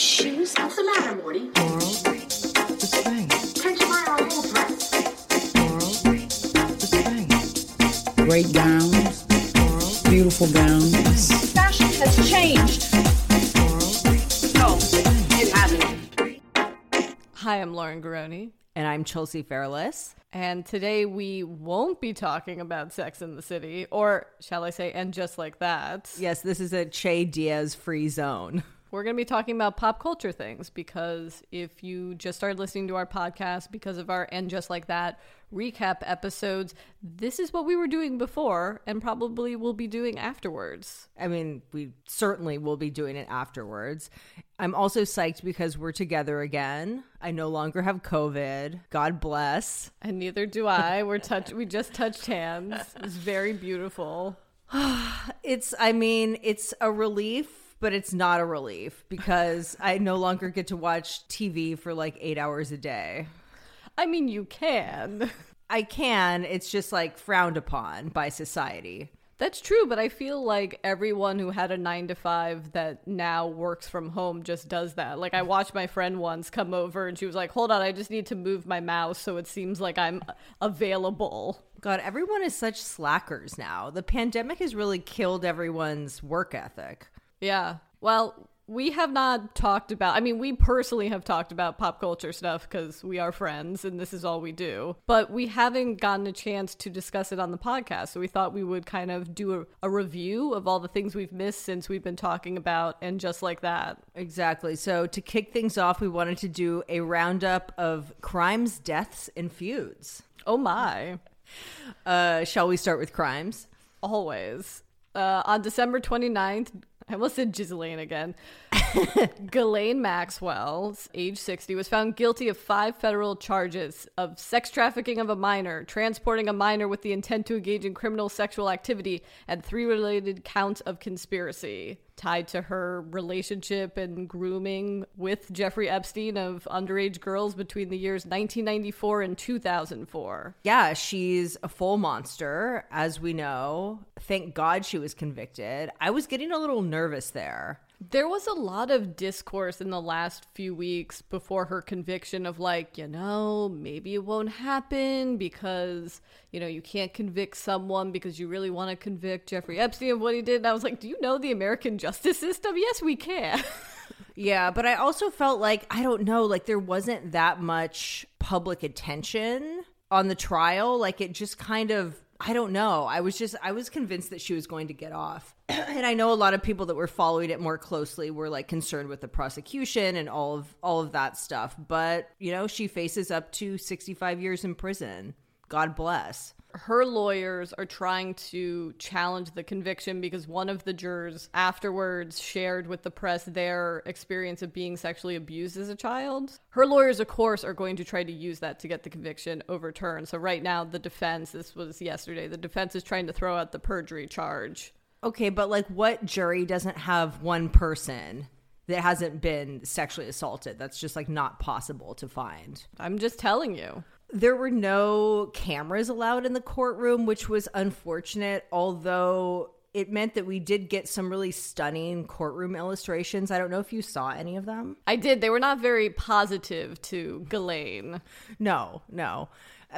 shoes? What's the matter, Morty? Laurel, the spring. Can't you buy her a whole dress? Laurel, the spring. Great gowns, beautiful gowns. Fashion has changed. Laurel, No, it hasn't. Hi, I'm Lauren Garroni, And I'm Chelsea Fairless. and today we won't be talking about Sex in the City, or shall I say, and just like that. Yes, this is a Che Diaz free zone. We're going to be talking about pop culture things because if you just started listening to our podcast because of our And Just Like That recap episodes, this is what we were doing before and probably will be doing afterwards. I mean, we certainly will be doing it afterwards. I'm also psyched because we're together again. I no longer have COVID. God bless. And neither do I. We're touch we just touched hands. It's very beautiful. It's, I mean, it's a relief, but it's not a relief because I no longer get to watch TV for like eight hours a day. I mean, you can. I can, it's just like frowned upon by society. That's true, but I feel like everyone who had a nine to five that now works from home just does that. Like, I watched my friend once come over and she was like, Hold on, I just need to move my mouse so it seems like I'm available. God, everyone is such slackers now. The pandemic has really killed everyone's work ethic. Yeah. Well, we have not talked about, I mean, we personally have talked about pop culture stuff because we are friends and this is all we do. But we haven't gotten a chance to discuss it on the podcast. So we thought we would kind of do a, a review of all the things we've missed since we've been talking about and just like that. Exactly. So to kick things off, we wanted to do a roundup of crimes, deaths, and feuds. Oh my. Uh, shall we start with crimes? Always. Uh, on December 29th, I almost said Ghislaine again. Ghislaine Maxwell, age 60, was found guilty of five federal charges of sex trafficking of a minor, transporting a minor with the intent to engage in criminal sexual activity, and three related counts of conspiracy tied to her relationship and grooming with Jeffrey Epstein of underage girls between the years 1994 and 2004. Yeah, she's a full monster, as we know. Thank God she was convicted. I was getting a little nervous there. There was a lot of discourse in the last few weeks before her conviction of like, you know, maybe it won't happen because, you know, you can't convict someone because you really want to convict Jeffrey Epstein of what he did. And I was like, do you know the American justice system? Yes, we can. Yeah, but I also felt like, I don't know, like there wasn't that much public attention on the trial. Like it just kind of, I don't know. I was just, I was convinced that she was going to get off. and I know a lot of people that were following it more closely were like concerned with the prosecution and all of all of that stuff. But, you know, she faces up to 65 years in prison. God bless. her lawyers are trying to challenge the conviction because one of the jurors afterwards shared with the press their experience of being sexually abused as a child. Her lawyers, of course, are going to try to use that to get the conviction overturned. So, right now, the defense, this was yesterday, the defense is trying to throw out the perjury charge. Okay, but like what jury doesn't have one person that hasn't been sexually assaulted? That's just like not possible to find. I'm just telling you. There were no cameras allowed in the courtroom, which was unfortunate, although it meant that we did get some really stunning courtroom illustrations. I don't know if you saw any of them. I did. They were not very positive to Ghislaine. No, no.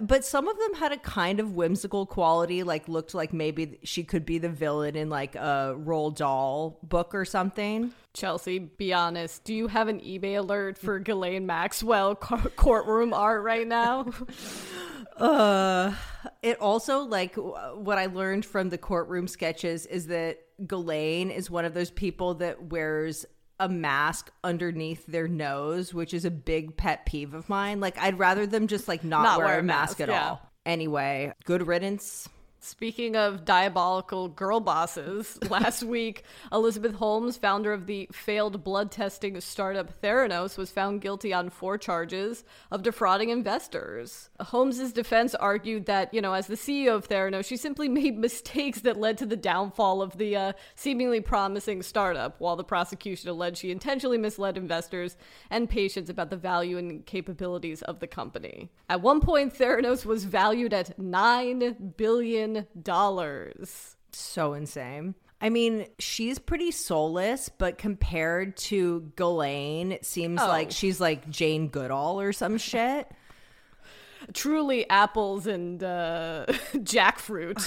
But some of them had a kind of whimsical quality, like looked like maybe she could be the villain in like a Roald Dahl book or something. Chelsea, be honest. Do you have an eBay alert for Ghislaine Maxwell co- courtroom art right now? Uh, it also like w- what I learned from the courtroom sketches is that Ghislaine is one of those people that wears a mask underneath their nose, which is a big pet peeve of mine. Like I'd rather them just like not, Not wear, wear a mask, mask, at yeah. all. Anyway, good riddance. Speaking of diabolical girl bosses, last week, Elizabeth Holmes, founder of the failed blood testing startup Theranos, was found guilty on four charges of defrauding investors. Holmes's defense argued that, you know, as the CEO of Theranos, she simply made mistakes that led to the downfall of the uh, seemingly promising startup, while the prosecution alleged she intentionally misled investors and patients about the value and capabilities of the company. At one point, Theranos was valued at $9 billion. So insane. I mean, she's pretty soulless, but compared to Ghislaine, it seems Oh. like she's like Jane Goodall or some shit. Truly apples and uh, jackfruit.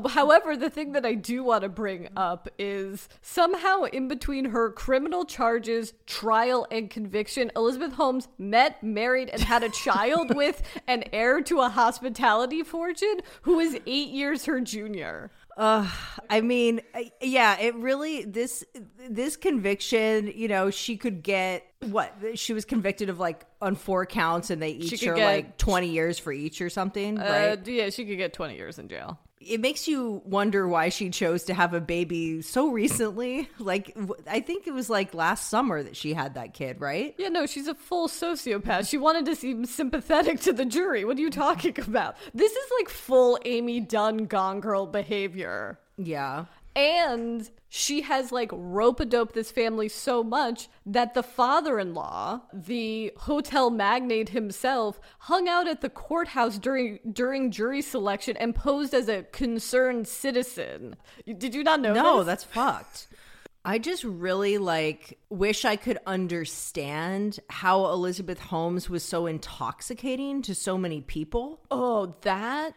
However, the thing that I do want to bring up is somehow in between her criminal charges, trial, and conviction, Elizabeth Holmes met, married, and had a child with an heir to a hospitality fortune who is eight years her junior. I mean, uh, yeah, it really this this conviction, you know, she could get what she was convicted of like on four counts, and they each are get- like twenty years for each or something, Uh, right? yeah, she could get 20 years in jail. It makes you wonder why she chose to have a baby so recently. Like, I think it was like last summer that she had that kid, right? Yeah, no, she's a full sociopath. She wanted to seem sympathetic to the jury. What are you talking about? This is like full Amy Dunne Gone Girl behavior. Yeah. And she has like rope a dope this family so much that the father in law, the hotel magnate himself, hung out at the courthouse during during jury selection and posed as a concerned citizen. Did you not know No, this? that's fucked. I just really like wish I could understand how Elizabeth Holmes was so intoxicating to so many people. Oh, that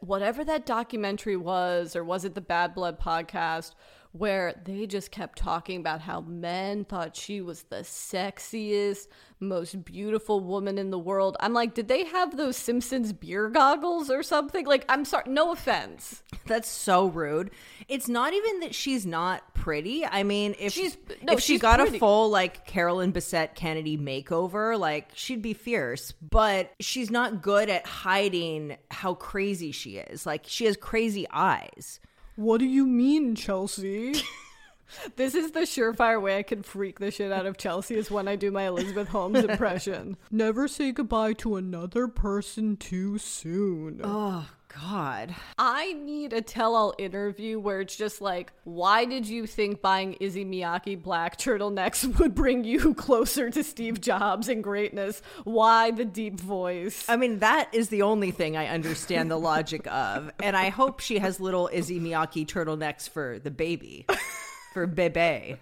whatever that documentary was, or was it the Bad Blood podcast, where they just kept talking about how men thought she was the sexiest, most beautiful woman in the world. I'm like, did they have those Simpsons beer goggles or something? Like, I'm sorry, no offense. That's so rude. It's not even that she's not pretty. I mean, if She's- no, if she got pretty. a full like Carolyn Bessette Kennedy makeover, like she'd be fierce. But she's not good at hiding how crazy she is. Like she has crazy eyes. What do you mean, Chelsea? This is the surefire way I can freak the shit out of Chelsea is when I do my Elizabeth Holmes impression. Never say goodbye to another person too soon. Oh God. I need a tell all interview where it's just like, why did you think buying Issey Miyake black turtlenecks would bring you closer to Steve Jobs and greatness? Why the deep voice? I mean, that is the only thing I understand the logic of. And I hope she has little Issey Miyake turtlenecks for the baby, for Bebe.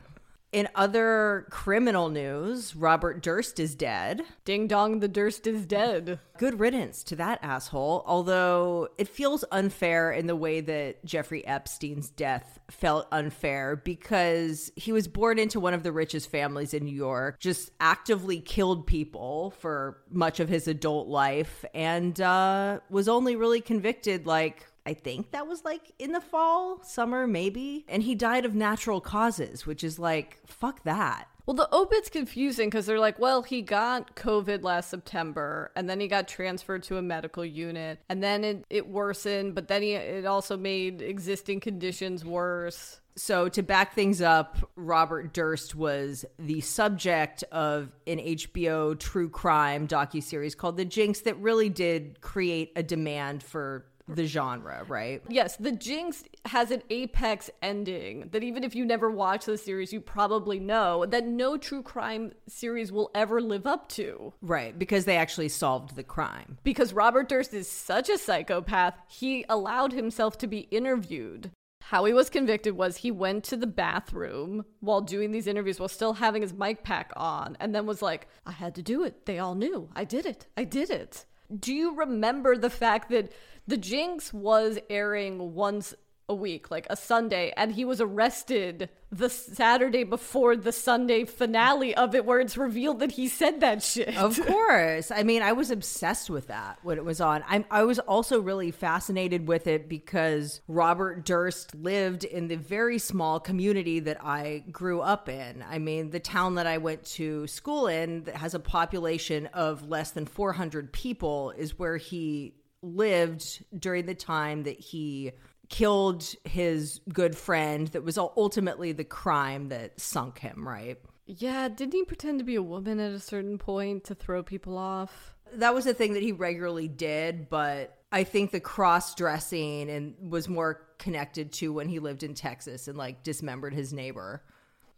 In other criminal news, Robert Durst is dead. Ding dong, the Durst is dead. Good riddance to that asshole. Although it feels unfair in the way that Jeffrey Epstein's death felt unfair because he was born into one of the richest families in New York, just actively killed people for much of his adult life, and uh, was only really convicted like. I think that was like in the fall, summer, maybe. And he died of natural causes, which is like, fuck that. Well, the obit's confusing because they're like, well, he got COVID last September, and then he got transferred to a medical unit, and then it, it worsened, but then he, it also made existing conditions worse. So to back things up, Robert Durst was the subject of an HBO true crime docuseries called The Jinx that really did create a demand for the genre, right? Yes, The Jinx has an apex ending that even if you never watch the series, you probably know that no true crime series will ever live up to. Right, because they actually solved the crime. Because Robert Durst is such a psychopath, he allowed himself to be interviewed. How he was convicted was he went to the bathroom while doing these interviews while still having his mic pack on and then was like, I had to do it. They all knew. I did it. I did it. Do you remember the fact that The Jinx was airing once a week, like a Sunday, and he was arrested the Saturday before the Sunday finale of it, where it's revealed that he said that shit. Of course. I mean, I was obsessed with that when it was on. I'm, I was also really fascinated with it because Robert Durst lived in the very small community that I grew up in. I mean, the town that I went to school in that has a population of less than 400 people is where he lived during the time that he killed his good friend that was ultimately the crime that sunk him, right? yeah, didn't he pretend to be a woman at a certain point to throw people off? that was a thing that he regularly did, but I think the cross dressing and was more connected to when he lived in Texas and like dismembered his neighbor.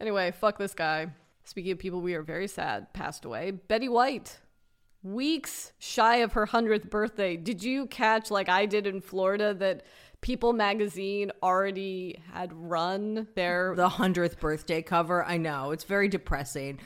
Anyway, fuck this guy. Speaking of people we are very sad passed away, Betty White. Weeks shy of her 100th birthday. Did you catch, like I did in Florida, that People magazine already had run their the 100th birthday cover. I know. It's very depressing.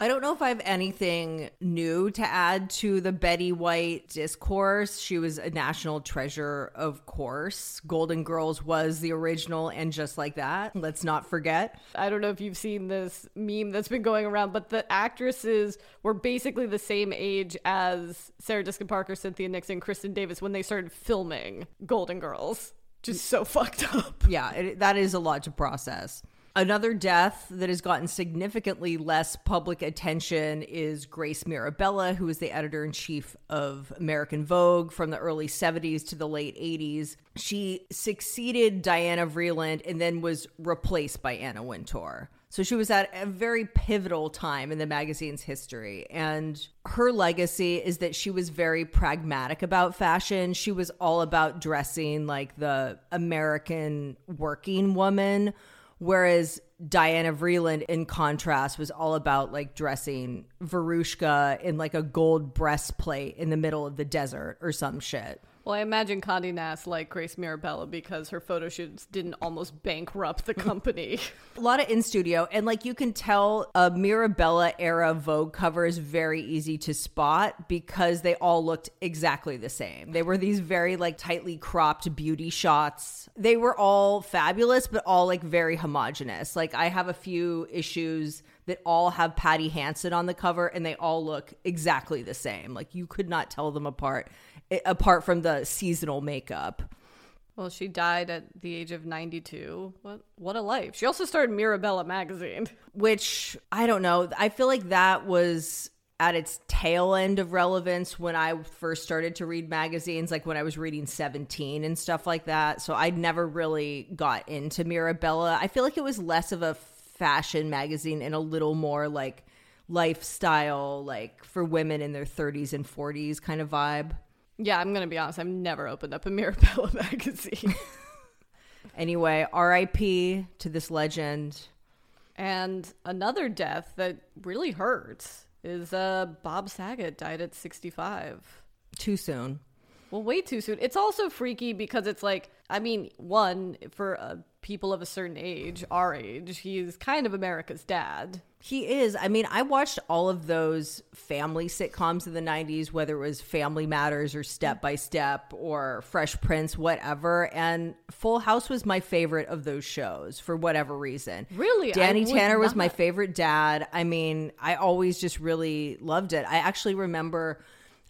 I don't know if I have anything new to add to the Betty White discourse. She was a national treasure, of course. Golden Girls was the original, and just like that, let's not forget. I don't know if you've seen this meme that's been going around, but the actresses were basically the same age as Sarah Jessica Parker, Cynthia Nixon, Kristen Davis when they started filming Golden Girls. Just so fucked up. Yeah, it, that is a lot to process. Another death that has gotten significantly less public attention is Grace Mirabella, who was the editor in chief of American Vogue from the early 70s to the late 80s. She succeeded Diana Vreeland and then was replaced by Anna Wintour. So she was at a very pivotal time in the magazine's history. And her legacy is that she was very pragmatic about fashion. She was all about dressing like the American working woman Whereas Diana Vreeland, in contrast, was all about like dressing Veruschka in like a gold breastplate in the middle of the desert or some shit. Well, I imagine Condé Nast liked Grace Mirabella because her photo shoots didn't almost bankrupt the company. A lot of in studio, and like you can tell, a Mirabella era Vogue cover is very easy to spot because they all looked exactly the same. They were these very like tightly cropped beauty shots. They were all fabulous, but all like very homogenous. Like I have a few issues that all have Patti Hansen on the cover, and they all look exactly the same. Like you could not tell them apart, apart from the seasonal makeup. well, she died at the age of 92. What what a life. She also started Mirabella magazine. which I don't know. I feel like that was at its tail end of relevance when I first started to read magazines, like when I was reading 17 and stuff like that. So I never really got into Mirabella. I feel like it was less of a fashion magazine and a little more like lifestyle, like for women in their 30s and 40s kind of vibe. Yeah, I'm going to be honest. I've never opened up a Mirabella magazine. Anyway, RIP to this legend. and another death that really hurts is uh, Bob Saget died at 65. Too soon. Well, way too soon. It's also freaky because it's like, I mean, one, for uh, people of a certain age, our age, he's kind of America's dad. He is. I mean, I watched all of those family sitcoms in the 90s, whether it was Family Matters or Step by Step or Fresh Prince, whatever. And Full House was my favorite of those shows for whatever reason. Really? Danny Tanner was my favorite dad. I mean, I always just really loved it. I actually remember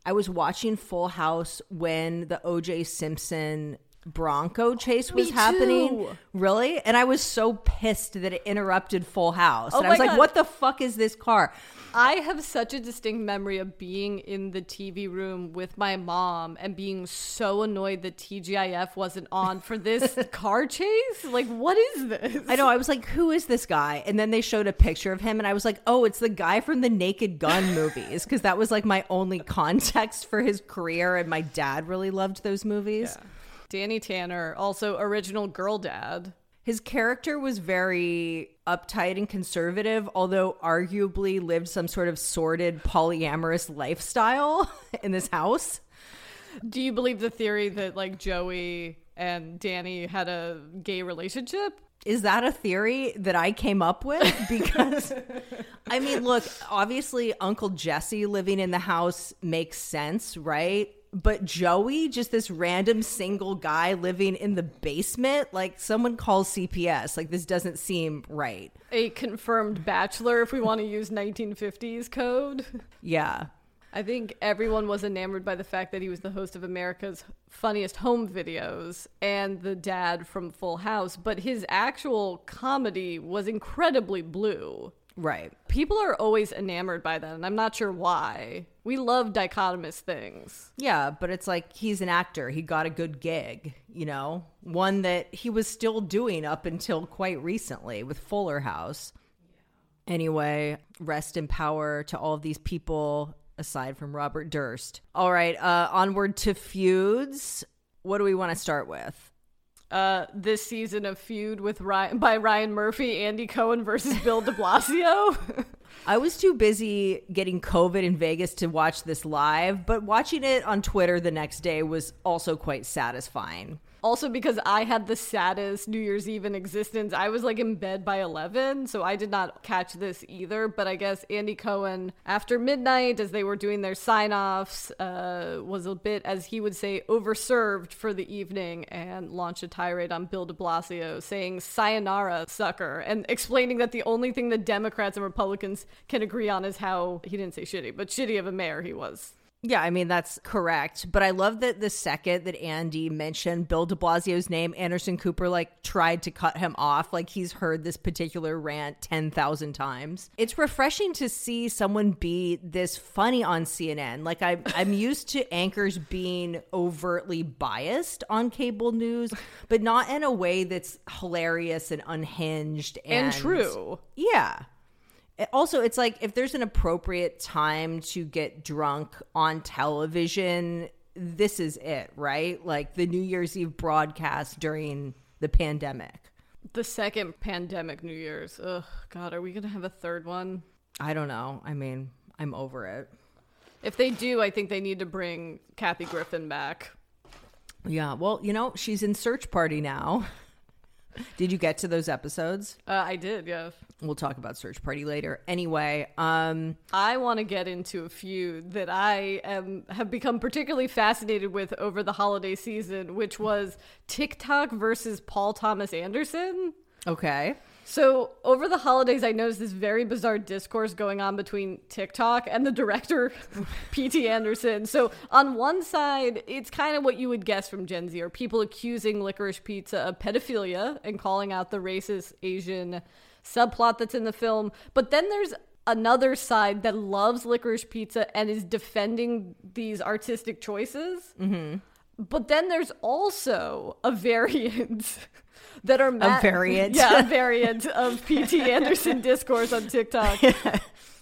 I was watching Full House when the OJ Simpson Bronco chase was Me happening. too. Really? And I was so pissed that it interrupted Full House. Oh and I was like, God. what the fuck is this car? I have such a distinct memory of being in the TV room with my mom and being so annoyed that TGIF wasn't on for this car chase. Like, what is this? I know. I was like, who is this guy? And then they showed a picture of him, and I was like, oh, it's the guy from the Naked Gun movies. Because that was like my only context for his career. And my dad really loved those movies. Danny Tanner, also original girl dad. His character was very uptight and conservative, although arguably lived some sort of sordid polyamorous lifestyle in this house. Do you believe the theory that like Joey and Danny had a gay relationship? Is that a theory that I came up with? Because, I mean, look, obviously, Uncle Jesse living in the house makes sense, right? But Joey, just this random single guy living in the basement, like someone calls CPS. Like, this doesn't seem right. A confirmed bachelor, if we want to use 1950s code. Yeah. I think everyone was enamored by the fact that he was the host of America's Funniest Home Videos and the dad from Full House, but his actual comedy was incredibly blue. Right. People are always enamored by that, and I'm not sure why. We love dichotomous things. Yeah, but it's like he's an actor. He got a good gig, you know, one that he was still doing up until quite recently with Fuller House. Anyway, rest in power to all of these people aside from Robert Durst. All right, uh, onward to feuds. What do we want to start with? Uh, this season of feud with Ryan by Ryan Murphy, Andy Cohen versus Bill De Blasio. I was too busy getting COVID in Vegas to watch this live, but watching it on Twitter the next day was also quite satisfying. Also, because I had the saddest New Year's Eve in existence, I was like in bed by 11, so I did not catch this either. But I guess Andy Cohen, after midnight, as they were doing their sign offs, uh, was a bit, as he would say, overserved for the evening and launched a tirade on Bill de Blasio saying, Sayonara, sucker, and explaining that the only thing the Democrats and Republicans can agree on is how he didn't say shitty, but shitty of a mayor he was. Yeah, I mean, that's correct. But I love that the second that Andy mentioned Bill de Blasio's name, Anderson Cooper like tried to cut him off. Like he's heard this particular rant 10,000 times. It's refreshing to see someone be this funny on CNN. Like I, I'm used to anchors being overtly biased on cable news, but not in a way that's hilarious and unhinged and, And true. Yeah. Also, it's like if there's an appropriate time to get drunk on television, this is it, right? Like the New Year's Eve broadcast during the pandemic. The second pandemic New Year's. Ugh, God, are we going to have a third one? I don't know. I mean, I'm over it. If they do, I think they need to bring Kathy Griffin back. Yeah. Well, you know, she's in Search Party now. Did you get to those episodes? Uh, I did, yeah. We'll talk about Search Party later. Anyway, um, I want to get into a few that I am have become particularly fascinated with over the holiday season, which was TikTok versus Paul Thomas Anderson. okay. So over the holidays, I noticed this very bizarre discourse going on between TikTok and the director, P.T. Anderson. So on one side, it's kind of what you would guess from Gen Z, or people accusing Licorice Pizza of pedophilia and calling out the racist Asian subplot that's in the film. But then there's another side that loves Licorice Pizza and is defending these artistic choices. Mm-hmm. But then there's also a variant that are ma- variant. yeah, a variant of PT Anderson discourse on TikTok.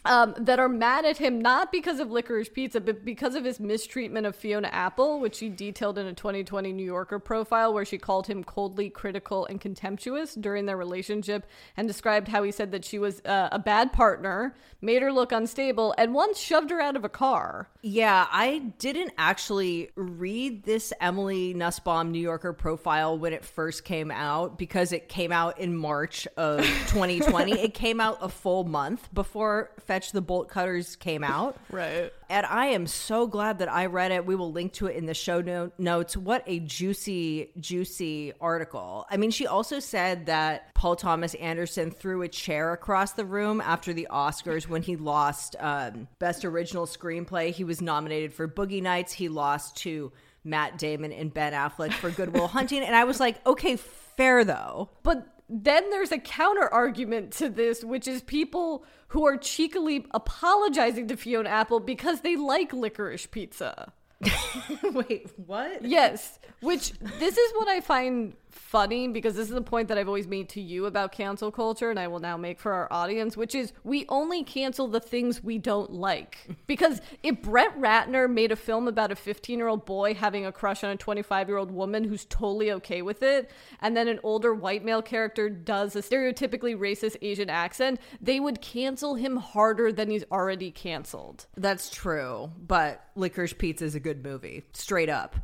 Um, that are mad at him not because of licorice pizza, but because of his mistreatment of Fiona Apple, which she detailed in a 2020 New Yorker profile, where she called him coldly critical and contemptuous during their relationship, and described how he said that she was uh, a bad partner, made her look unstable, and once shoved her out of a car. Yeah, I didn't actually read this Emily Nussbaum New Yorker profile when it first came out because it came out in March of 2020. it came out a full month before Fetch the Bolt Cutters came out. Right. And I am so glad that I read it. We will link to it in the show no- notes. What a juicy, juicy article. I mean, she also said that Paul Thomas Anderson threw a chair across the room after the Oscars when he lost um, Best Original Screenplay. He was nominated for Boogie Nights. He lost to Matt Damon and Ben Affleck for Goodwill Hunting. And I was like, okay, fair though. But then there's a counter argument to this, which is people who are cheekily apologizing to Fiona Apple because they like licorice pizza. Wait, what? Yes, which this is what I find funny because this is the point that I've always made to you about cancel culture, and I will now make for our audience, which is we only cancel the things we don't like. Because if Brett Ratner made a film about a 15 year old boy having a crush on a 25 year old woman who's totally okay with it, and then an older white male character does a stereotypically racist Asian accent, they would cancel him harder than he's already canceled. That's true, but Licorice Pizza is a good movie, straight up.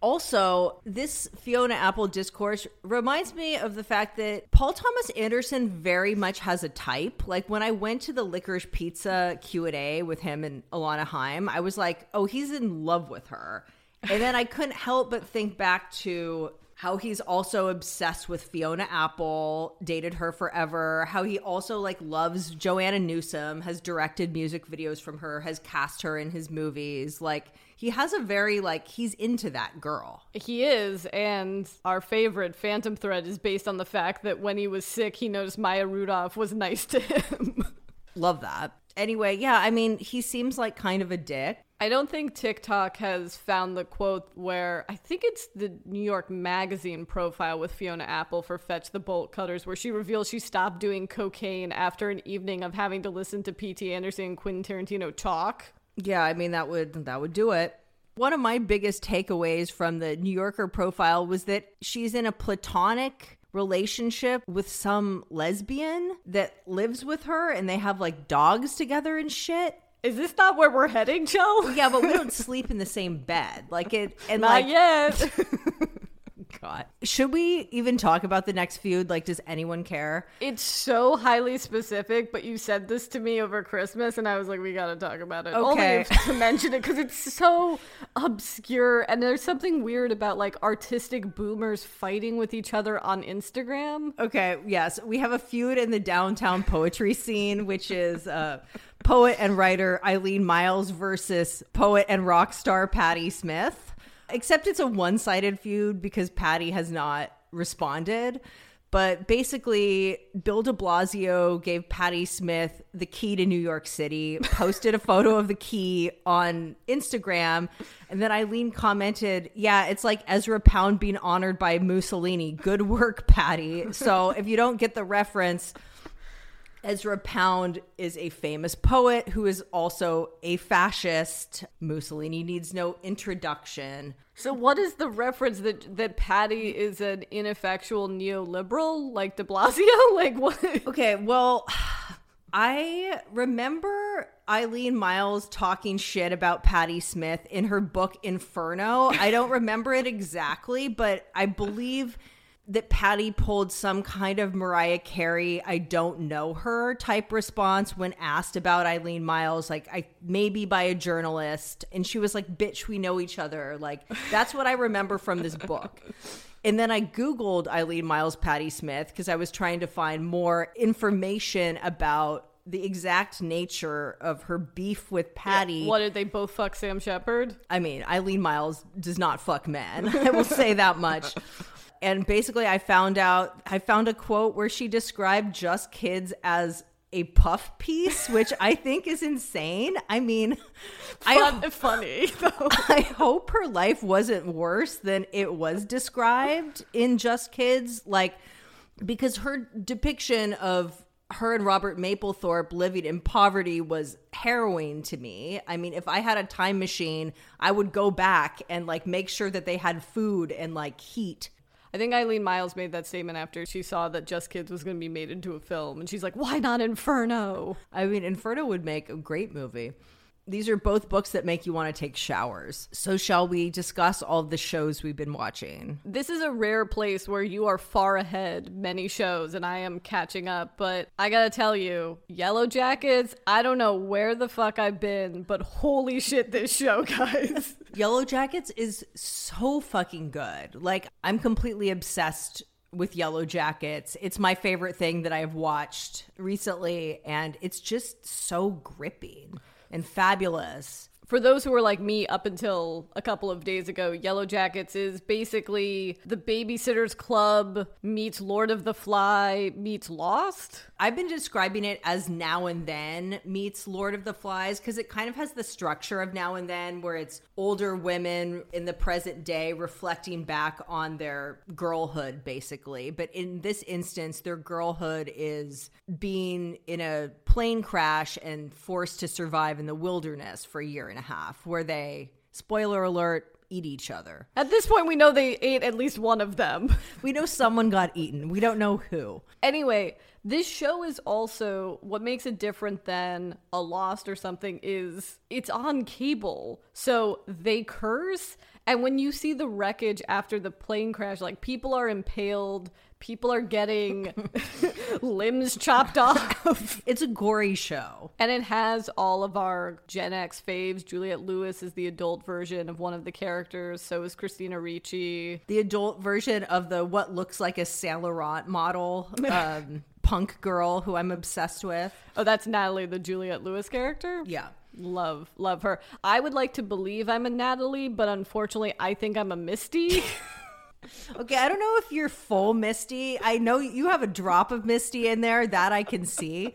Also, this Fiona Apple discourse reminds me of the fact that Paul Thomas Anderson very much has a type. Like when I went to the Licorice Pizza Q&A with him and Alana Haim, I was like, "Oh, he's in love with her." And then I couldn't help but think back to how he's also obsessed with Fiona Apple, dated her forever, how he also like loves Joanna Newsom, has directed music videos from her, has cast her in his movies. Like he has a very like he's into that girl. He is, and our favorite Phantom thread is based on the fact that when he was sick, he noticed Maya Rudolph was nice to him. Love that. Anyway, yeah, I mean, he seems like kind of a dick. I don't think TikTok has found the quote where I think it's the New York Magazine profile with Fiona Apple for Fetch the Bolt Cutters, where she reveals she stopped doing cocaine after an evening of having to listen to P.T. Anderson and Quentin Tarantino talk. Yeah, I mean that would that would do it. One of my biggest takeaways from the New Yorker profile was that she's in a platonic relationship with some lesbian that lives with her and they have like dogs together and shit. Is this not where we're heading, Joe? Yeah, but we don't sleep in the same bed. Like it and Not like yet. God. Should we even talk about the next feud? Like, does anyone care? It's so highly specific, but you said this to me over Christmas, and I was like, we gotta talk about it. Okay. Only to mention it because it's so obscure, and there's something weird about like artistic boomers fighting with each other on Instagram. Okay, yes, we have a feud in the downtown poetry scene, which is uh, poet and writer Eileen Myles versus poet and rock star Patti Smith. Except it's a one sided feud because Patti has not responded. But basically, Bill de Blasio gave Patti Smith the key to New York City, posted a photo of the key on Instagram, and then Eileen commented, Yeah, it's like Ezra Pound being honored by Mussolini. Good work, Patti. So if you don't get the reference, Ezra Pound is a famous poet who is also a fascist. Mussolini needs no introduction. So, what is the reference that that Patti is an ineffectual neoliberal like De Blasio? Like what? Okay, well, I remember Eileen Myles talking shit about Patti Smith in her book Inferno. I don't remember it exactly, but I believe that Patti pulled some kind of Mariah Carey, I don't know her type response when asked about Eileen Myles, like I maybe by a journalist, and she was like, "Bitch, we know each other." Like that's what I remember from this book. And then I Googled Eileen Myles Patti Smith because I was trying to find more information about the exact nature of her beef with Patti. What did they both fuck Sam Shepard? I mean, Eileen Myles does not fuck men. I will say that much. And basically, I found out, I found a quote where she described Just Kids as a puff piece, which I think is insane. I mean, I, Fun, funny though. I hope her life wasn't worse than it was described in Just Kids. Like, because her depiction of her and Robert Mapplethorpe living in poverty was harrowing to me. I mean, if I had a time machine, I would go back and like make sure that they had food and like heat. I think Eileen Myles made that statement after she saw that Just Kids was going to be made into a film, and she's like, "Why not Inferno?" I mean, Inferno would make a great movie. These are both books that make you want to take showers. So, shall we discuss all the shows we've been watching? This is a rare place where you are far ahead many shows, and I am catching up. But I gotta tell you, Yellowjackets. I don't know where the fuck I've been, but holy shit, this show, guys. Yellowjackets is so fucking good. Like, I'm completely obsessed with Yellowjackets. It's my favorite thing that I've watched recently, and it's just so gripping and fabulous. For those who are like me up until a couple of days ago, Yellowjackets is basically the Babysitter's Club meets Lord of the Fly meets Lost. I've been describing it as Now and Then meets Lord of the Flies because it kind of has the structure of Now and Then, where it's older women in the present day reflecting back on their girlhood, basically. But in this instance, their girlhood is being in a plane crash and forced to survive in the wilderness for a year and a half, where they, spoiler alert, eat each other. At this point, we know they ate at least one of them. We know someone got eaten. We don't know who. Anyway, this show is also what makes it different than a Lost or something is it's on cable. So they curse and when you see the wreckage after the plane crash like people are impaled, people are getting limbs chopped off. It's a gory show. And it has all of our Gen X faves. Juliette Lewis is the adult version of one of the characters. So is Christina Ricci. the adult version of the what looks like a Saint Laurent model um, punk girl who I'm obsessed with. Oh, that's Natalie, the Juliette Lewis character? Yeah. Love, love her. I would like to believe I'm a Natalie, but unfortunately, I think I'm a Misty. Okay, I don't know if you're full Misty. I know you have a drop of Misty in there that I can see.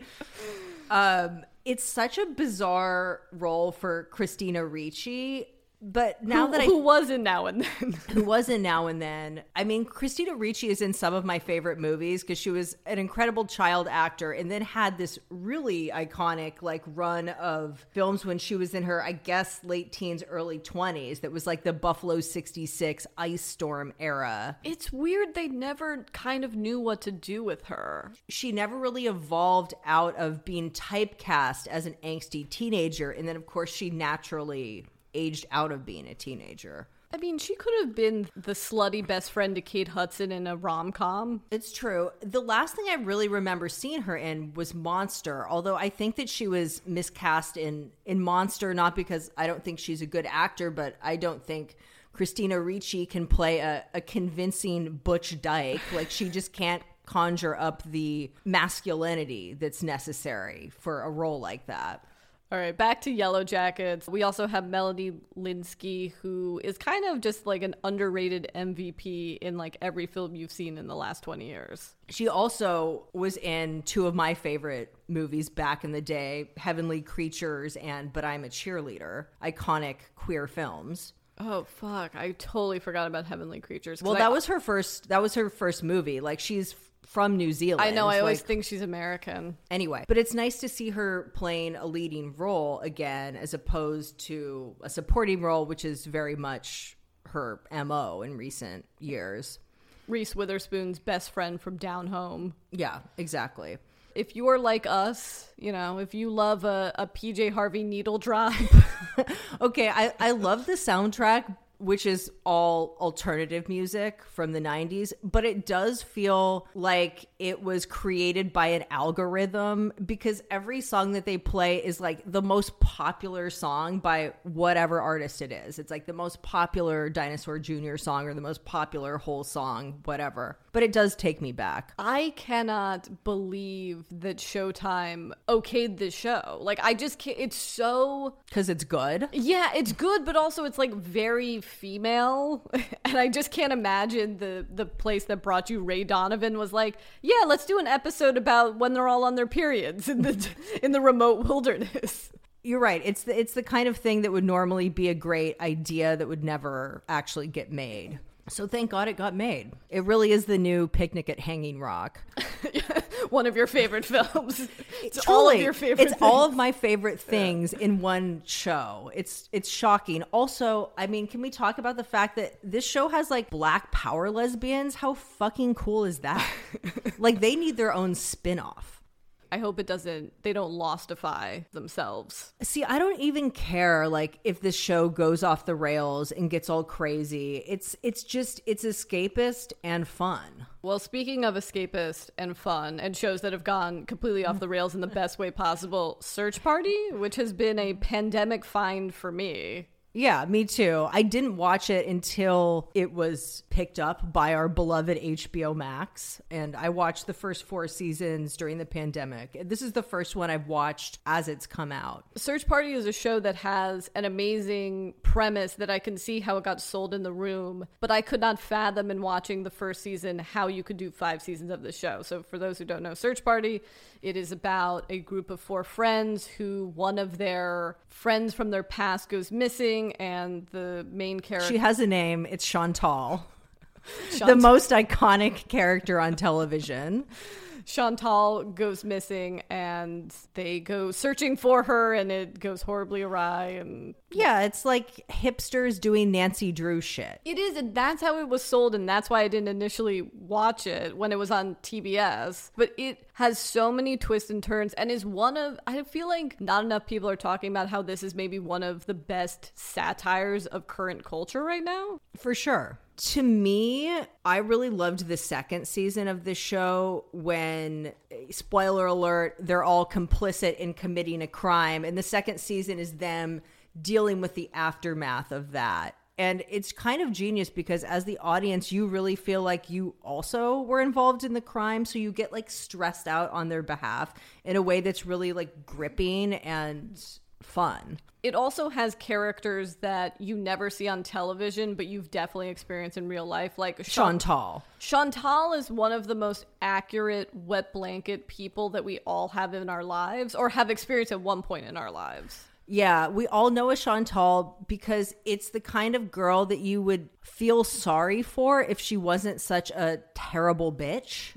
Um, it's such a bizarre role for Christina Ricci. But now who, that I who was in Now and Then. who was in Now and Then. I mean, Christina Ricci is in some of my favorite movies because she was an incredible child actor and then had this really iconic like run of films when she was in her, I guess, late teens, early 20s that was like the Buffalo 66 Ice Storm era. it's weird they never kind of knew what to do with her. She never really evolved out of being typecast as an angsty teenager. And then, of course, she naturally aged out of being a teenager. I mean, she could have been the slutty best friend to Kate Hudson in a rom com. It's true. The last thing I really remember seeing her in was Monster, although I think that she was miscast in in Monster not because I don't think she's a good actor, but I don't think Christina Ricci can play a, a convincing butch dyke. Like she just can't conjure up the masculinity that's necessary for a role like that. All right, back to Yellowjackets. We also have Melanie Lynskey, who is kind of just like an underrated MVP in like every film you've seen in the last 20 years. She also was in two of my favorite movies back in the day, Heavenly Creatures and But I'm a Cheerleader, iconic queer films. Oh fuck, I totally forgot about Heavenly Creatures. Well, I- that was her first that was her first movie. Like she's from New Zealand. I know, I always like- think she's American. anyway but it's nice to see her playing a leading role again as opposed to a supporting role which is very much her mo in recent years Reese Witherspoon's best friend from Down Home. yeah exactly If you're like us, you know, if you love a, a PJ Harvey needle drop, okay i i love the soundtrack which is all alternative music from the 90s but it does feel like it was created by an algorithm because every song that they play is like the most popular song by whatever artist it is it's like the most popular dinosaur junior song or the most popular Hole song whatever but it does take me back I cannot believe that Showtime okayed this show. Like, I just can't. It's so because it's good Yeah, it's good, but also it's like very female, and I just can't imagine the the place that brought you Ray Donovan was like, yeah, let's do an episode about when they're all on their periods in the in the remote wilderness. You're right. It's the it's the kind of thing that would normally be a great idea that would never actually get made. So thank God it got made. It really is the new picnic at Hanging Rock. One of your favorite films. It's all of your favorite. It's all of my favorite things in one show. It's it's shocking. Also, I mean, can we talk about the fact that this show has like black power lesbians? How fucking cool is that? like they need their own spin-off. I hope it doesn't. They don't lostify themselves. See, I don't even care like if this show goes off the rails and gets all crazy. It's it's just it's escapist and fun. Well, speaking of escapist and fun and shows that have gone completely off the rails in the best way possible, Search Party, which has been a pandemic find for me. Yeah, me too. I didn't watch it until it was picked up by our beloved HBO Max, and I watched the first 4 seasons during the pandemic. This is the first one I've watched as it's come out. Search Party is a show that has an amazing premise that I can see how it got sold in the room, but I could not fathom in watching the first season how you could do five seasons of the show. So, for those who don't know Search Party, it is about a group of four friends who one of their friends from their past goes missing, and the main character. She has a name, it's Chantal. The most iconic character on television. Chantal goes missing and they go searching for her and it goes horribly awry and Yeah, it's like hipsters doing Nancy Drew shit. it is and that's how it was sold and that's why I didn't initially watch it when it was on TBS but it has so many twists and turns and is one of I feel like not enough people are talking about how this is maybe one of the best satires of current culture right now For sure. To me, I really loved the second season of the show when, eh, spoiler alert, they're all complicit in committing a crime. And the second season is them dealing with the aftermath of that. And it's kind of genius because as the audience, you really feel like you also were involved in the crime. So you get like stressed out on their behalf in a way that's really like gripping and fun. It also has characters that you never see on television, but you've definitely experienced in real life, like Chantal. Chantal is one of the most accurate wet blanket people that we all have in our lives or have experienced at one point in our lives. Yeah, we all know a Chantal because it's the kind of girl that you would feel sorry for if she wasn't such a terrible bitch.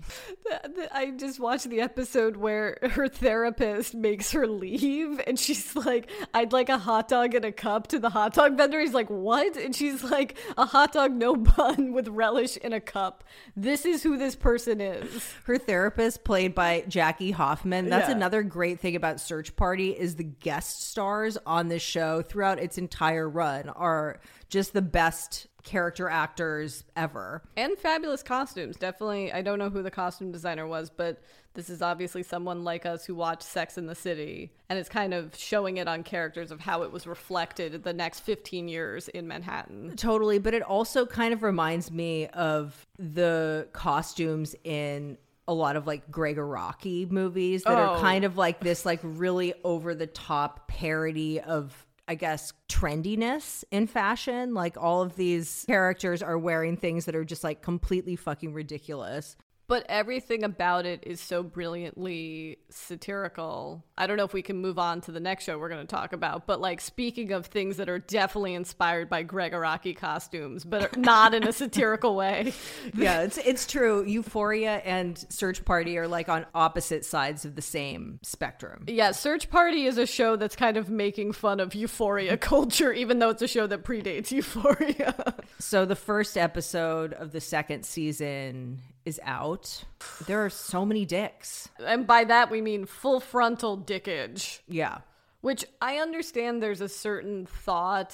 I just watched the episode where her therapist makes her leave and she's like, I'd like a hot dog in a cup to the hot dog vendor. He's like, What? And she's like, A hot dog, no bun with relish in a cup. This is who this person is. Her therapist, played by Jackie Hoffman. That's Yeah. another great thing about Search Party is the guest stars stars on this show throughout its entire run are just the best character actors ever. and fabulous costumes. Definitely, I don't know who the costume designer was, but this is obviously someone like us who watched Sex in the City, and it's kind of showing it on characters of how it was reflected the next 15 years in Manhattan. Totally, but it also kind of reminds me of the costumes in a lot of like Gregg Araki movies that are Oh. kind of like this like really over the top parody of I guess trendiness in fashion. Like all of these characters are wearing things that are just like completely fucking ridiculous. But everything about it is so brilliantly satirical. I don't know if we can move on to the next show we're going to talk about, but like speaking of things that are definitely inspired by Gregg Araki costumes, but not in a satirical way. Yeah, it's it's true. Euphoria and Search Party are like on opposite sides of the same spectrum. Yeah, Search Party is a show that's kind of making fun of Euphoria culture, even though it's a show that predates Euphoria. So the first episode of the second season is out. There are so many dicks. and by that we mean full frontal dickage. Yeah. Which I understand there's a certain thought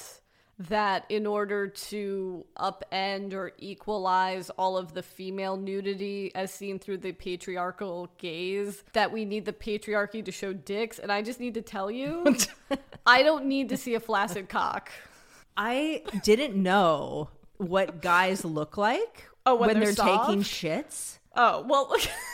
that in order to upend or equalize all of the female nudity as seen through the patriarchal gaze, that we need the patriarchy to show dicks. And I just need to tell you, I don't need to see a flaccid cock. I didn't know what guys look like Oh, when they're, they're taking shits. Oh, well,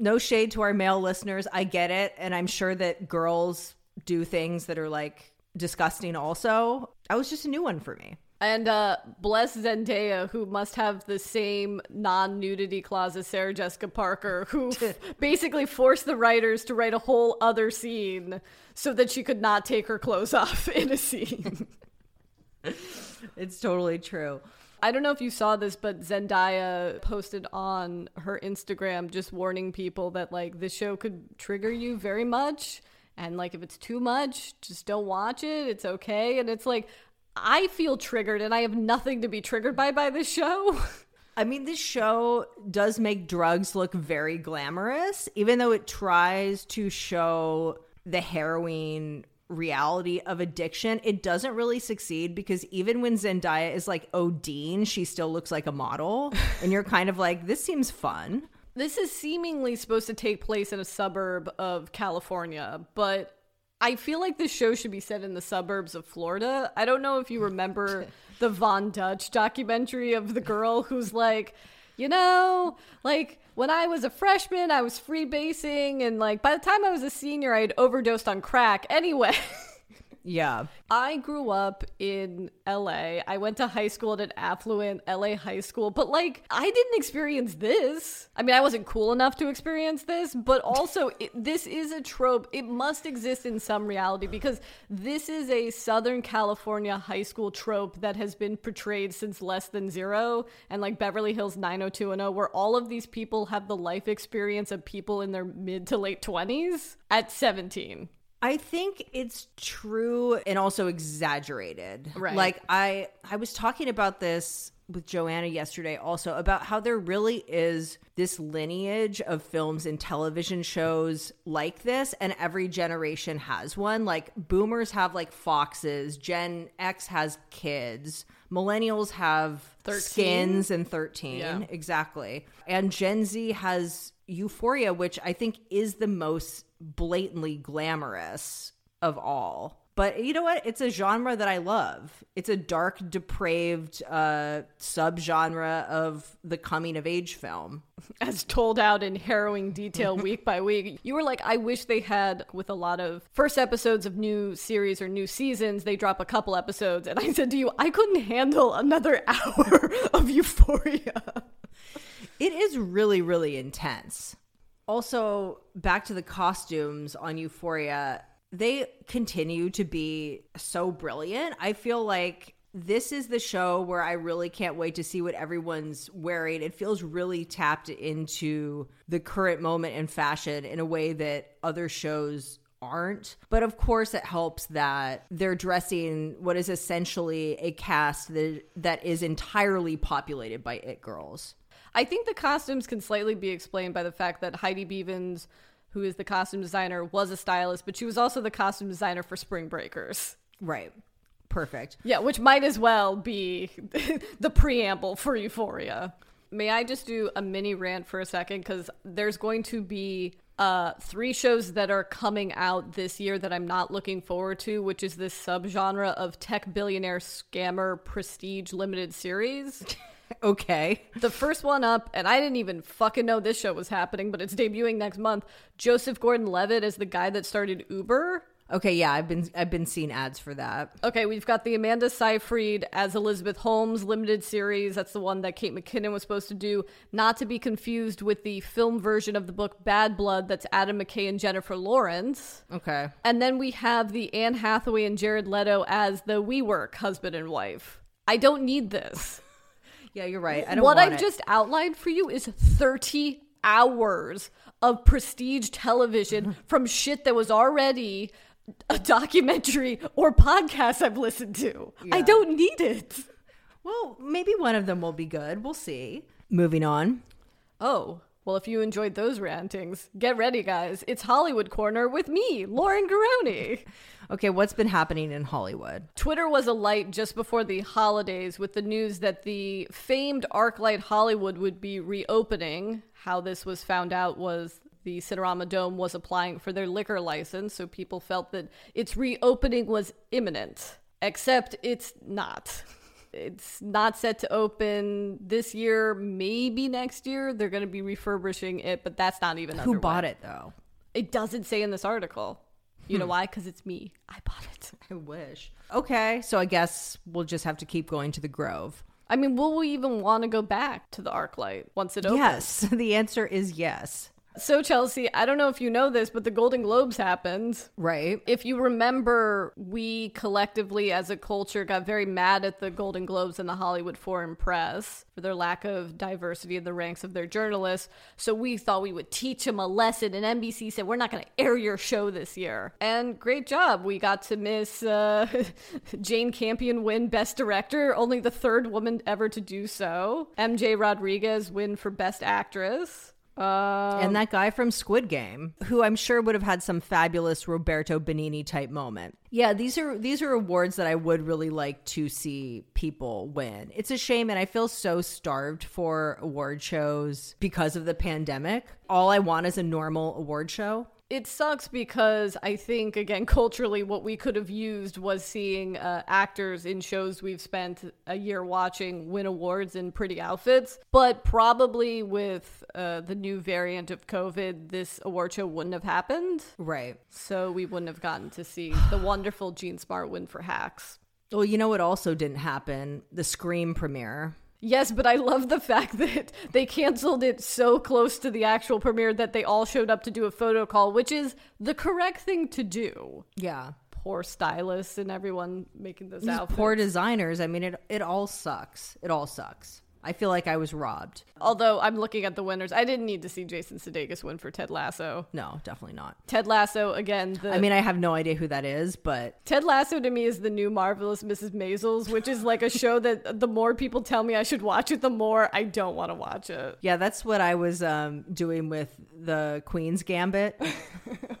No shade to our male listeners. I get it. And I'm sure that girls do things that are like disgusting also. That was just a new one for me. And uh, bless Zendaya, who must have the same non-nudity clause as Sarah Jessica Parker, who basically forced the writers to write a whole other scene so that she could not take her clothes off in a scene. It's totally true. I don't know if you saw this, but Zendaya posted on her Instagram just warning people that like this show could trigger you very much. And like if it's too much, just don't watch it. It's okay. And it's like I feel triggered and I have nothing to be triggered by by this show. I mean, this show does make drugs look very glamorous, even though it tries to show the harrowing reality of addiction. It doesn't really succeed because even when Zendaya is like Odine, she still looks like a model. And you're kind of like, this seems fun. This is seemingly supposed to take place in a suburb of California, but I feel like this show should be set in the suburbs of Florida. I don't know if you remember the Von Dutch documentary of the girl who's like, you know, like when I was a freshman, I was freebasing, and like by the time I was a senior, I had overdosed on crack. Anyway. Yeah. I grew up in LA. I went to high school at an affluent LA high school, but like I didn't experience this. I mean, I wasn't cool enough to experience this, but also it, this is a trope. It must exist in some reality because this is a Southern California high school trope that has been portrayed since less than zero and like Beverly Hills 90210, where all of these people have the life experience of people in their mid to late 20s at 17. I think it's true and also exaggerated. Right. Like I I was talking about this with Joanna yesterday also about how there really is this lineage of films and television shows like this and every generation has one. Like boomers have like foxes, Gen X has kids, millennials have 13? skins and 13 Yeah. exactly. And Gen Z has Euphoria, which I think is the most blatantly glamorous of all. But you know what? It's a genre that I love. It's a dark, depraved uh, subgenre of the coming of age film. as told out in harrowing detail week by week. You were like, I wish they had, with a lot of first episodes of new series or new seasons, they drop a couple episodes. And I said to you, I couldn't handle another hour of euphoria. It is really, really intense. Also, back to the costumes on Euphoria, they continue to be so brilliant. I feel like this is the show where I really can't wait to see what everyone's wearing. It feels really tapped into the current moment in fashion in a way that other shows aren't. But of course, it helps that they're dressing what is essentially a cast that, that is entirely populated by it girls. I think the costumes can slightly be explained by the fact that Heidi Bivens who is the costume designer, was a stylist, but she was also the costume designer for Spring Breakers. Right. Perfect. Yeah, which might as well be the preamble for Euphoria. May I just do a mini rant for a second? Because there's going to be uh, three shows that are coming out this year that I'm not looking forward to, which is this subgenre of tech billionaire scammer prestige limited series. Okay. The first one up, and I didn't even fucking know this show was happening, but it's debuting next month. Joseph Gordon-Levitt is the guy that started Uber. Okay, yeah, I've been I've been seeing ads for that. Okay, we've got the Amanda Seyfried as Elizabeth Holmes limited series. That's the one that Kate McKinnon was supposed to do. Not to be confused with the film version of the book Bad Blood that's Adam McKay and Jennifer Lawrence. Okay. And then we have the Anne Hathaway and Jared Leto as the WeWork husband and wife. I don't need this. Yeah, you're right. I don't what I've it. just outlined for you is 30 hours of prestige television from shit that was already a documentary or podcast I've listened to. I don't need it. Well, maybe one of them will be good. We'll see. Moving on. Oh, well, if you enjoyed those rantings, get ready, guys. It's Hollywood Corner with me, Lauren Garroni. Okay, what's been happening in Hollywood? Twitter was alight just before the holidays with the news that the famed ArcLight Hollywood would be reopening. How this was found out was the Cinerama Dome was applying for their liquor license, so people felt that its reopening was imminent. Except it's not. It's not set to open this year, maybe next year. They're going to be refurbishing it, but that's not even Who bought it though? It doesn't say in this article. You know hmm. why? Because it's me. I bought it. I wish. Okay, so I guess we'll just have to keep going to the Grove. I mean, will we even want to go back to the ArcLight once it opens? Yes, the answer is yes. So, Chelsea, I don't know if you know this, but the Golden Globes happened. Right? If you remember, we collectively as a culture got very mad at the Golden Globes and the Hollywood Foreign Press for their lack of diversity in the ranks of their journalists. So we thought we would teach them a lesson, and NBC said, We're not going to air your show this year. And great job. We got to miss uh, Jane Campion win Best Director, only the third woman ever to do so. MJ Rodriguez win for Best Actress. Um, and that guy from Squid Game, who I'm sure would have had some fabulous Roberto Benigni type moment. Yeah, these are these are awards that I would really like to see people win. It's a shame and I feel so starved for award shows because of the pandemic. All I want is a normal award show. It sucks because I think again culturally what we could have used was seeing uh, actors in shows we've spent a year watching win awards in pretty outfits. But probably with uh, the new variant of COVID, this award show wouldn't have happened. Right. So we wouldn't have gotten to see the wonderful Jean Smart win for Hacks. Well, you know what also didn't happen? The Scream premiere. Yes, but I love the fact that they canceled it so close to the actual premiere that they all showed up to do a photo call, which is the correct thing to do. Yeah. Poor stylists and everyone making this These outfit. poor designers. I mean, it it all sucks. It all sucks. I feel like I was robbed. Although I'm looking at the winners, I didn't need to see Jason Sudeikis win for Ted Lasso. No, definitely not. Ted Lasso again. The, I mean, I have no idea who that is, but Ted Lasso to me is the new marvelous Mrs. Maisels, which is like a show that the more people tell me I should watch it, the more I don't want to watch it. yeah, that's what I was um, doing with the Queen's Gambit.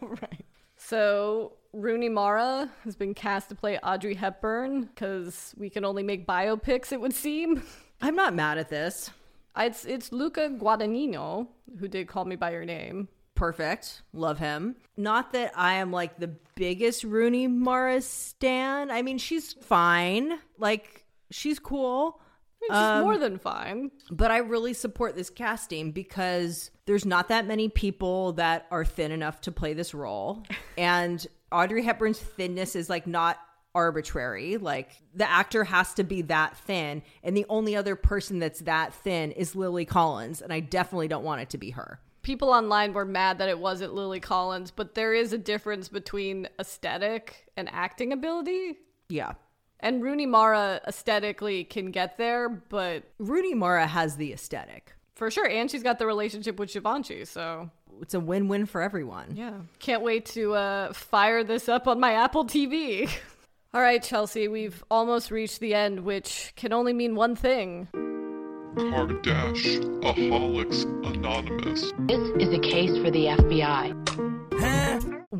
Right. So Rooney Mara has been cast to play Audrey Hepburn because we can only make biopics, it would seem. I'm not mad at this. Uh, it's it's Luca Guadagnino who did Call Me by Your Name. Perfect. Love him. Not that I am like the biggest Rooney Mara stan. I mean, she's fine. Like, she's cool. She's is more than fine. But I really support this casting because there's not that many people that are thin enough to play this role. and Audrey Hepburn's thinness is like not arbitrary. Like the actor has to be that thin. And the only other person that's that thin is Lily Collins. And I definitely don't want it to be her. People online were mad that it wasn't Lily Collins, but there is a difference between aesthetic and acting ability. Yeah. And Rooney Mara aesthetically can get there, but Rooney Mara has the aesthetic. for sure. And she's got the relationship with Givenchy, so It's a win win for everyone. yeah. Can't wait to uh, fire this up on my Apple TV. All right, Chelsea, we've almost reached the end, which can only mean one thing. Kardashians Anonymous. This is a case for the FBI.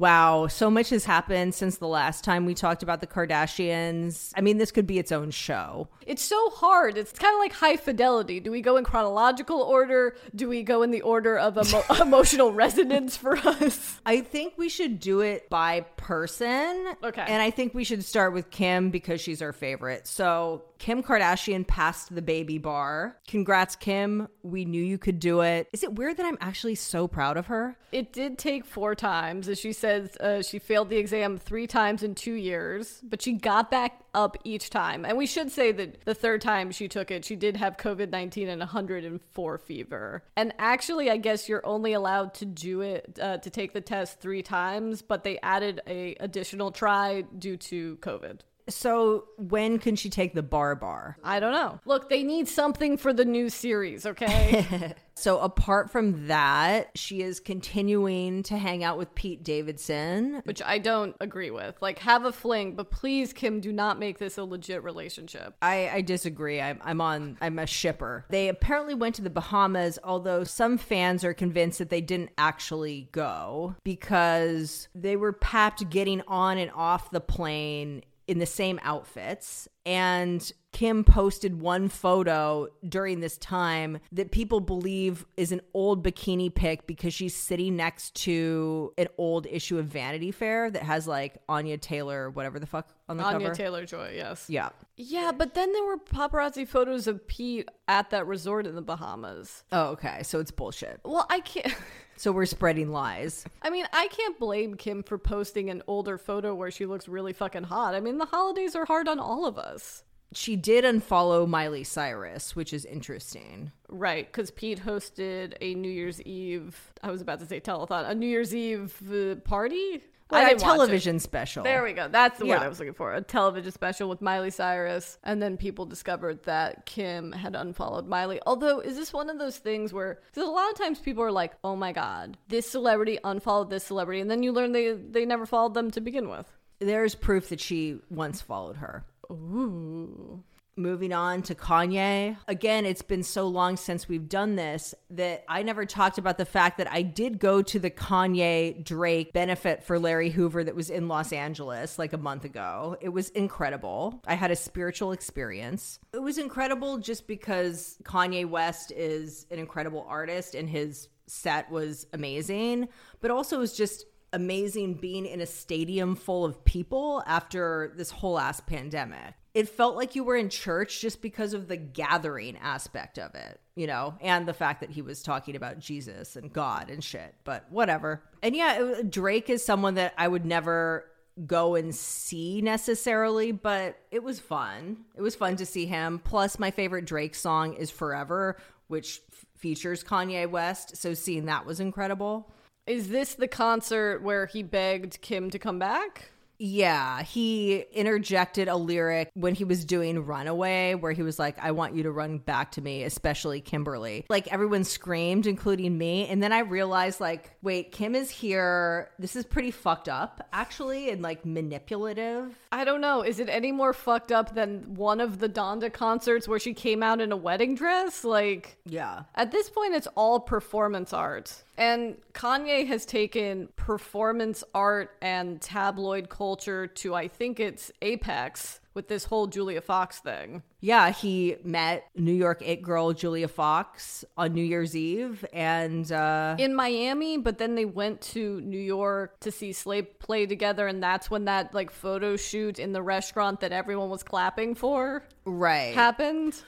Wow, so much has happened since the last time we talked about the Kardashians. I mean, this could be its own show. It's so hard. It's kind of like high fidelity. Do we go in chronological order? Do we go in the order of emo- emotional resonance for us? I think we should do it by person. Okay. And I think we should start with Kim because she's our favorite. So, Kim Kardashian passed the baby bar. Congrats, Kim. We knew you could do it. Is it weird that I'm actually so proud of her? It did take four times. As she says, uh, she failed the exam three times in two years, but she got back up each time. And we should say that the third time she took it, she did have COVID 19 and 104 fever. And actually, I guess you're only allowed to do it, uh, to take the test three times, but they added a additional try due to COVID. So, when can she take the bar bar? I don't know. Look, they need something for the new series, okay? So, apart from that, she is continuing to hang out with Pete Davidson. Which I don't agree with. Like, have a fling, but please, Kim, do not make this a legit relationship. I, I disagree. I'm, I'm on, I'm a shipper. They apparently went to the Bahamas, although some fans are convinced that they didn't actually go because they were papped getting on and off the plane in the same outfits. And Kim posted one photo during this time that people believe is an old bikini pic because she's sitting next to an old issue of Vanity Fair that has like Anya Taylor, whatever the fuck on the cover Anya cover. Taylor Joy, yes. Yeah. Yeah, but then there were paparazzi photos of Pete at that resort in the Bahamas. Oh, okay. So it's bullshit. Well, I can't. So we're spreading lies. I mean, I can't blame Kim for posting an older photo where she looks really fucking hot. I mean, the holidays are hard on all of us. She did unfollow Miley Cyrus, which is interesting. Right, because Pete hosted a New Year's Eve, I was about to say telethon, a New Year's Eve uh, party? Well, I a television special. There we go. That's the word I was looking for. A television special with Miley Cyrus. And then people discovered that Kim had unfollowed Miley. Although, is this one of those things where, because a lot of times people are like, oh my God, this celebrity unfollowed this celebrity. And then you learn they, they never followed them to begin with. There's proof that she once followed her. Ooh. Moving on to Kanye. Again, it's been so long since we've done this that I never talked about the fact that I did go to the Kanye Drake benefit for Larry Hoover that was in Los Angeles like a month ago. It was incredible. I had a spiritual experience. It was incredible just because Kanye West is an incredible artist and his set was amazing, but also it was just amazing being in a stadium full of people after this whole ass pandemic. It felt like you were in church just because of the gathering aspect of it, you know, and the fact that he was talking about Jesus and God and shit, but whatever. And yeah, Drake is someone that I would never go and see necessarily, but it was fun. It was fun to see him. Plus, my favorite Drake song is Forever, which f- features Kanye West. So seeing that was incredible. Is this the concert where he begged Kim to come back? Yeah, he interjected a lyric when he was doing Runaway where he was like, I want you to run back to me, especially Kimberly. Like everyone screamed, including me. And then I realized, like, wait, Kim is here. This is pretty fucked up, actually, and like manipulative. I don't know. Is it any more fucked up than one of the Donda concerts where she came out in a wedding dress? Like, Yeah. At this point, it's all performance art. And Kanye has taken performance art and tabloid culture to, I think it's apex with this whole Julia Fox thing. Yeah, he met New York it girl Julia Fox on New Year's Eve and uh In Miami, but then they went to New York to see Slave play together, and that's when that like photo shoot in the restaurant that everyone was clapping for right. happened.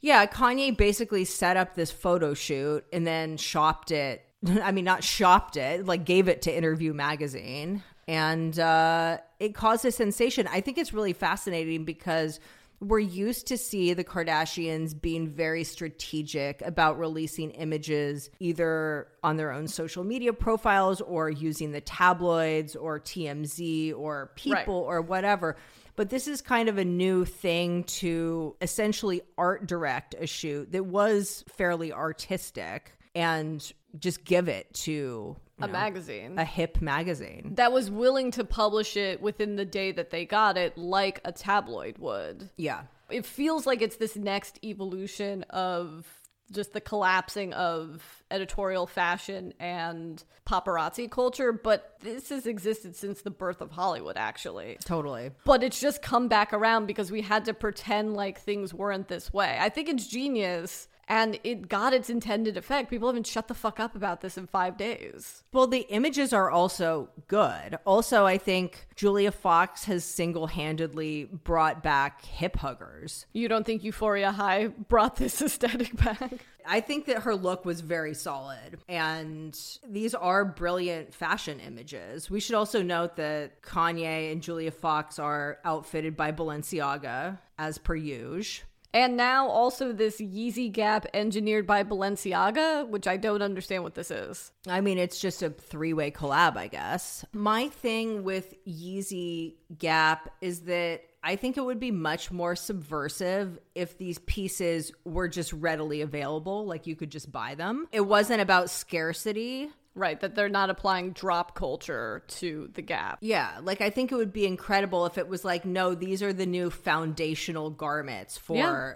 Yeah, Kanye basically set up this photo shoot and then shopped it. I mean, not shopped it, like gave it to Interview Magazine. And uh, it caused a sensation. I think it's really fascinating because we're used to see the Kardashians being very strategic about releasing images either on their own social media profiles or using the tabloids or TMZ or People or whatever. But this is kind of a new thing to essentially art direct a shoot that was fairly artistic and just give it to A know, magazine. a hip magazine. that was willing to publish it within the day that they got it, like a tabloid would. Yeah. It feels like it's this next evolution of just the collapsing of editorial fashion and paparazzi culture, but this has existed since the birth of Hollywood, actually. Totally. But it's just come back around because we had to pretend like things weren't this way. I think it's genius and it got its intended effect. People haven't shut the fuck up about this in five days. Well, the images are also good. Also, I think Julia Fox has single handedly brought back hip huggers. You don't think Euphoria High brought this aesthetic back? I think that her look was very solid, and these are brilliant fashion images. We should also note that Kanye and Julia Fox are outfitted by Balenciaga, as per usual. And now also this Yeezy Gap engineered by Balenciaga, which I don't understand what this is. I mean, it's just a three way collab, I guess. My thing with Yeezy Gap is that I think it would be much more subversive if these pieces were just readily available, like you could just buy them. It wasn't about scarcity. Right, that they're not applying drop culture to the Gap. Yeah, like I think it would be incredible if it was like, no, these are the new foundational garments for Yeah.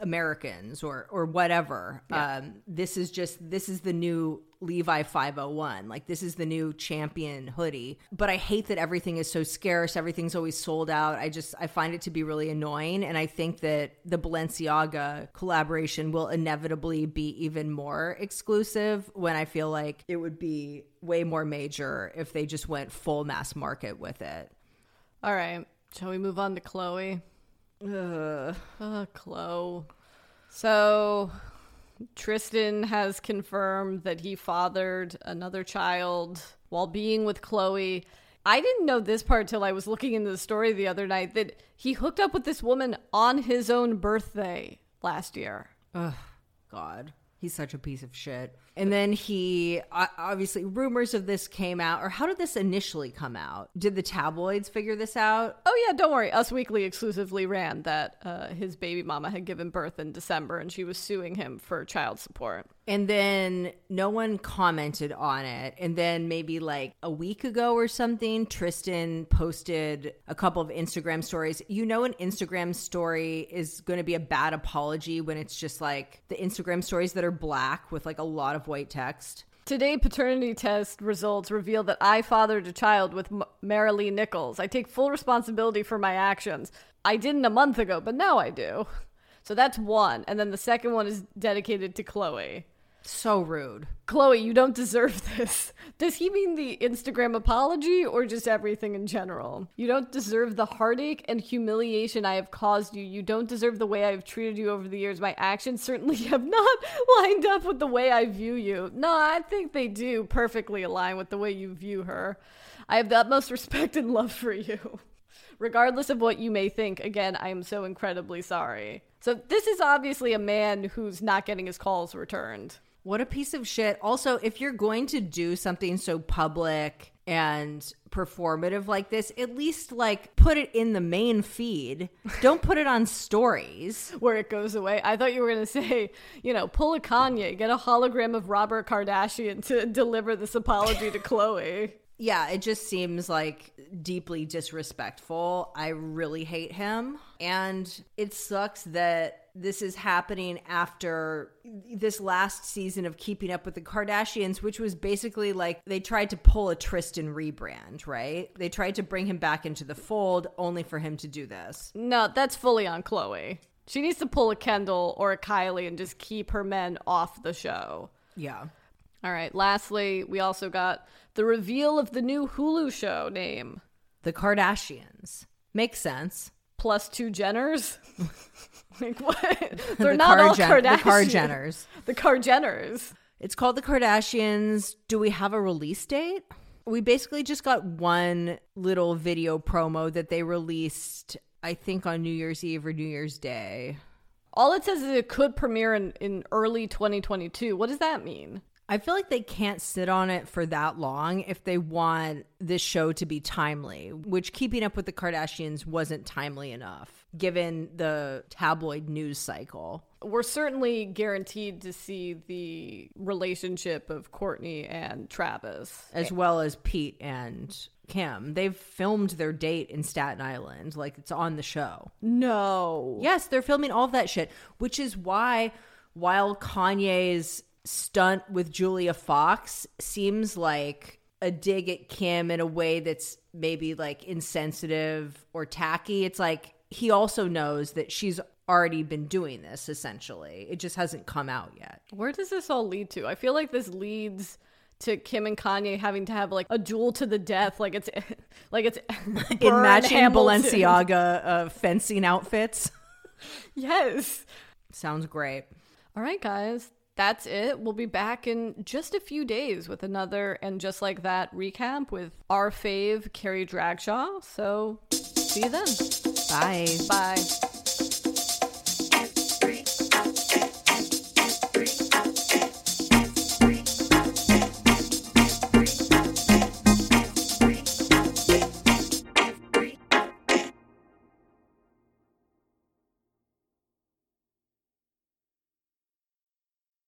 Americans or or whatever. Um, this is just this is the new Levi 501. Like this is the new champion hoodie. But I hate that everything is so scarce. Everything's always sold out. I just I find it to be really annoying and I think that the Balenciaga collaboration will inevitably be even more exclusive when I feel like it would be way more major if they just went full mass market with it. All right, shall we move on to Khloé? Ugh. Uh, Khloé. So, Tristan has confirmed that he fathered another child while being with Khloé. I didn't know this part till I was looking into the story the other night that he hooked up with this woman on his own birthday last year. Ugh, God. He's such a piece of shit. And then he, obviously, rumors of this came out. Or how did this initially come out? Did the tabloids figure this out? Oh yeah, don't worry. Us Weekly exclusively ran that uh, his baby mama had given birth in December, and she was suing him for child support. And then no one commented on it. And then maybe like a week ago or something, Tristan posted a couple of Instagram stories. You know, an Instagram story is going to be a bad apology when it's just like the Instagram stories that are black with like a lot of white text. Today, paternity test results reveal that I fathered a child with M- Maralee Nichols. I take full responsibility for my actions. I didn't a month ago, but now I do. So that's one. And then the second one is dedicated to Khloé. So rude. Khloé, you don't deserve this. Does he mean the Instagram apology or just everything in general? You don't deserve the heartache and humiliation I have caused you. You don't deserve the way I have treated you over the years. My actions certainly have not lined up with the way I view you. No, I think they do perfectly align with the way you view her. I have the utmost respect and love for you. Regardless of what you may think, again, I am so incredibly sorry. So, this is obviously a man who's not getting his calls returned. What a piece of shit. Also, if you're going to do something so public and performative like this, at least like put it in the main feed. Don't put it on stories. where it goes away. I thought you were going to say, you know, pull a Kanye, get a hologram of Robert Kardashian to deliver this apology to Khloé. Yeah, it just seems like deeply disrespectful. I really hate him. And it sucks that this is happening after this last season of Keeping Up with the Kardashians, which was basically like they tried to pull a Tristan rebrand, right? They tried to bring him back into the fold only for him to do this. No, that's fully on Khloé. She needs to pull a Kendall or a Kylie and just keep her men off the show. Yeah. All right, lastly, we also got the reveal of the new Hulu show name The Kardashians. Makes sense. plus two Jenners. like what? They're The not all Kar- Kardashians. The Kar-Jenners. The Kar-Jenners. It's called The Kardashians. Do we have a release date? We basically just got one little video promo that they released, I think, on New Year's Eve or New Year's Day. All it says is it could premiere in, in early 2022. What does that mean? I feel like they can't sit on it for that long if they want this show to be timely, which Keeping Up with the Kardashians wasn't timely enough given the tabloid news cycle. We're certainly guaranteed to see the relationship of Kourtney and Travis. as well as Pete and Kim. They've filmed their date in Staten Island. Like it's on the show. No. Yes, they're filming all of that shit, which is why while Kanye's stunt with Julia Fox seems like a dig at Kim in a way that's maybe like insensitive or tacky, it's like he also knows that she's already been doing this essentially. It just hasn't come out yet. Where does this all lead to? I feel like this leads to Kim and Kanye having to have like a duel to the death, like it's like it's In matching Hamilton. Balenciaga uh, fencing outfits. Yes. Sounds great. All right, guys. That's it. We'll be back in just a few days with another and just like that recap with our fave Carrie Dragshaw. So see you then. Bye. Bye.